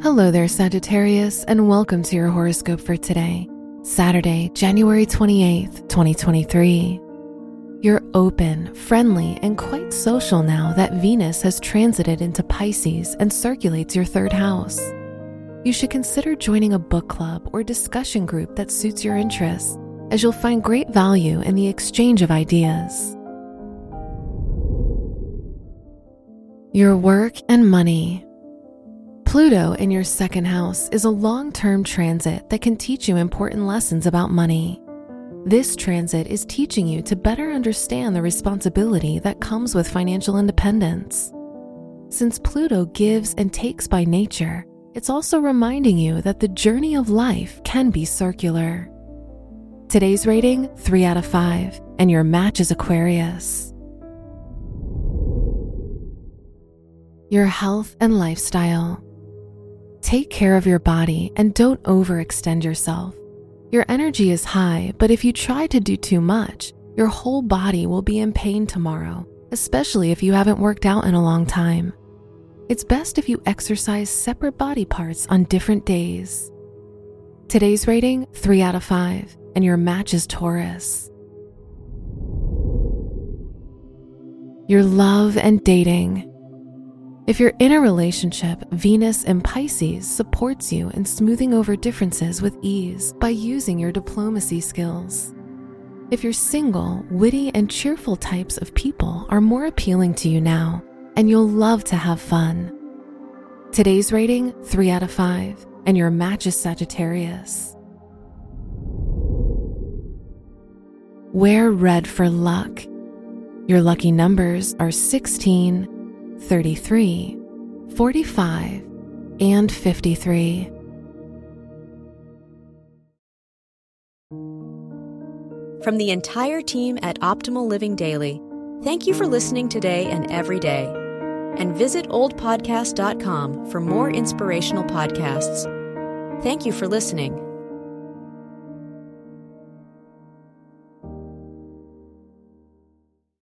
Hello there, Sagittarius, and welcome to your horoscope for today, Saturday, January 28th, 2023. You're open, friendly, and quite social now that Venus has transited into Pisces and circulates your third house. You should consider joining a book club or discussion group that suits your interests, as you'll find great value in the exchange of ideas. Your work and money. Pluto in your second house is a long term transit that can teach you important lessons about money. This transit is teaching you to better understand the responsibility that comes with financial independence. Since Pluto gives and takes by nature, it's also reminding you that the journey of life can be circular. Today's rating 3 out of 5, and your match is Aquarius. Your health and lifestyle. Take care of your body and don't overextend yourself. Your energy is high, but if you try to do too much, your whole body will be in pain tomorrow, especially if you haven't worked out in a long time. It's best if you exercise separate body parts on different days. Today's rating 3 out of 5, and your match is Taurus. Your love and dating. If you're in a relationship, Venus in Pisces supports you in smoothing over differences with ease by using your diplomacy skills. If you're single, witty and cheerful types of people are more appealing to you now, and you'll love to have fun. Today's rating 3 out of 5, and your match is Sagittarius. Wear red for luck. Your lucky numbers are 16, 33, 45, and 53. From the entire team at Optimal Living Daily, thank you for listening today and every day. And visit oldpodcast.com for more inspirational podcasts. Thank you for listening.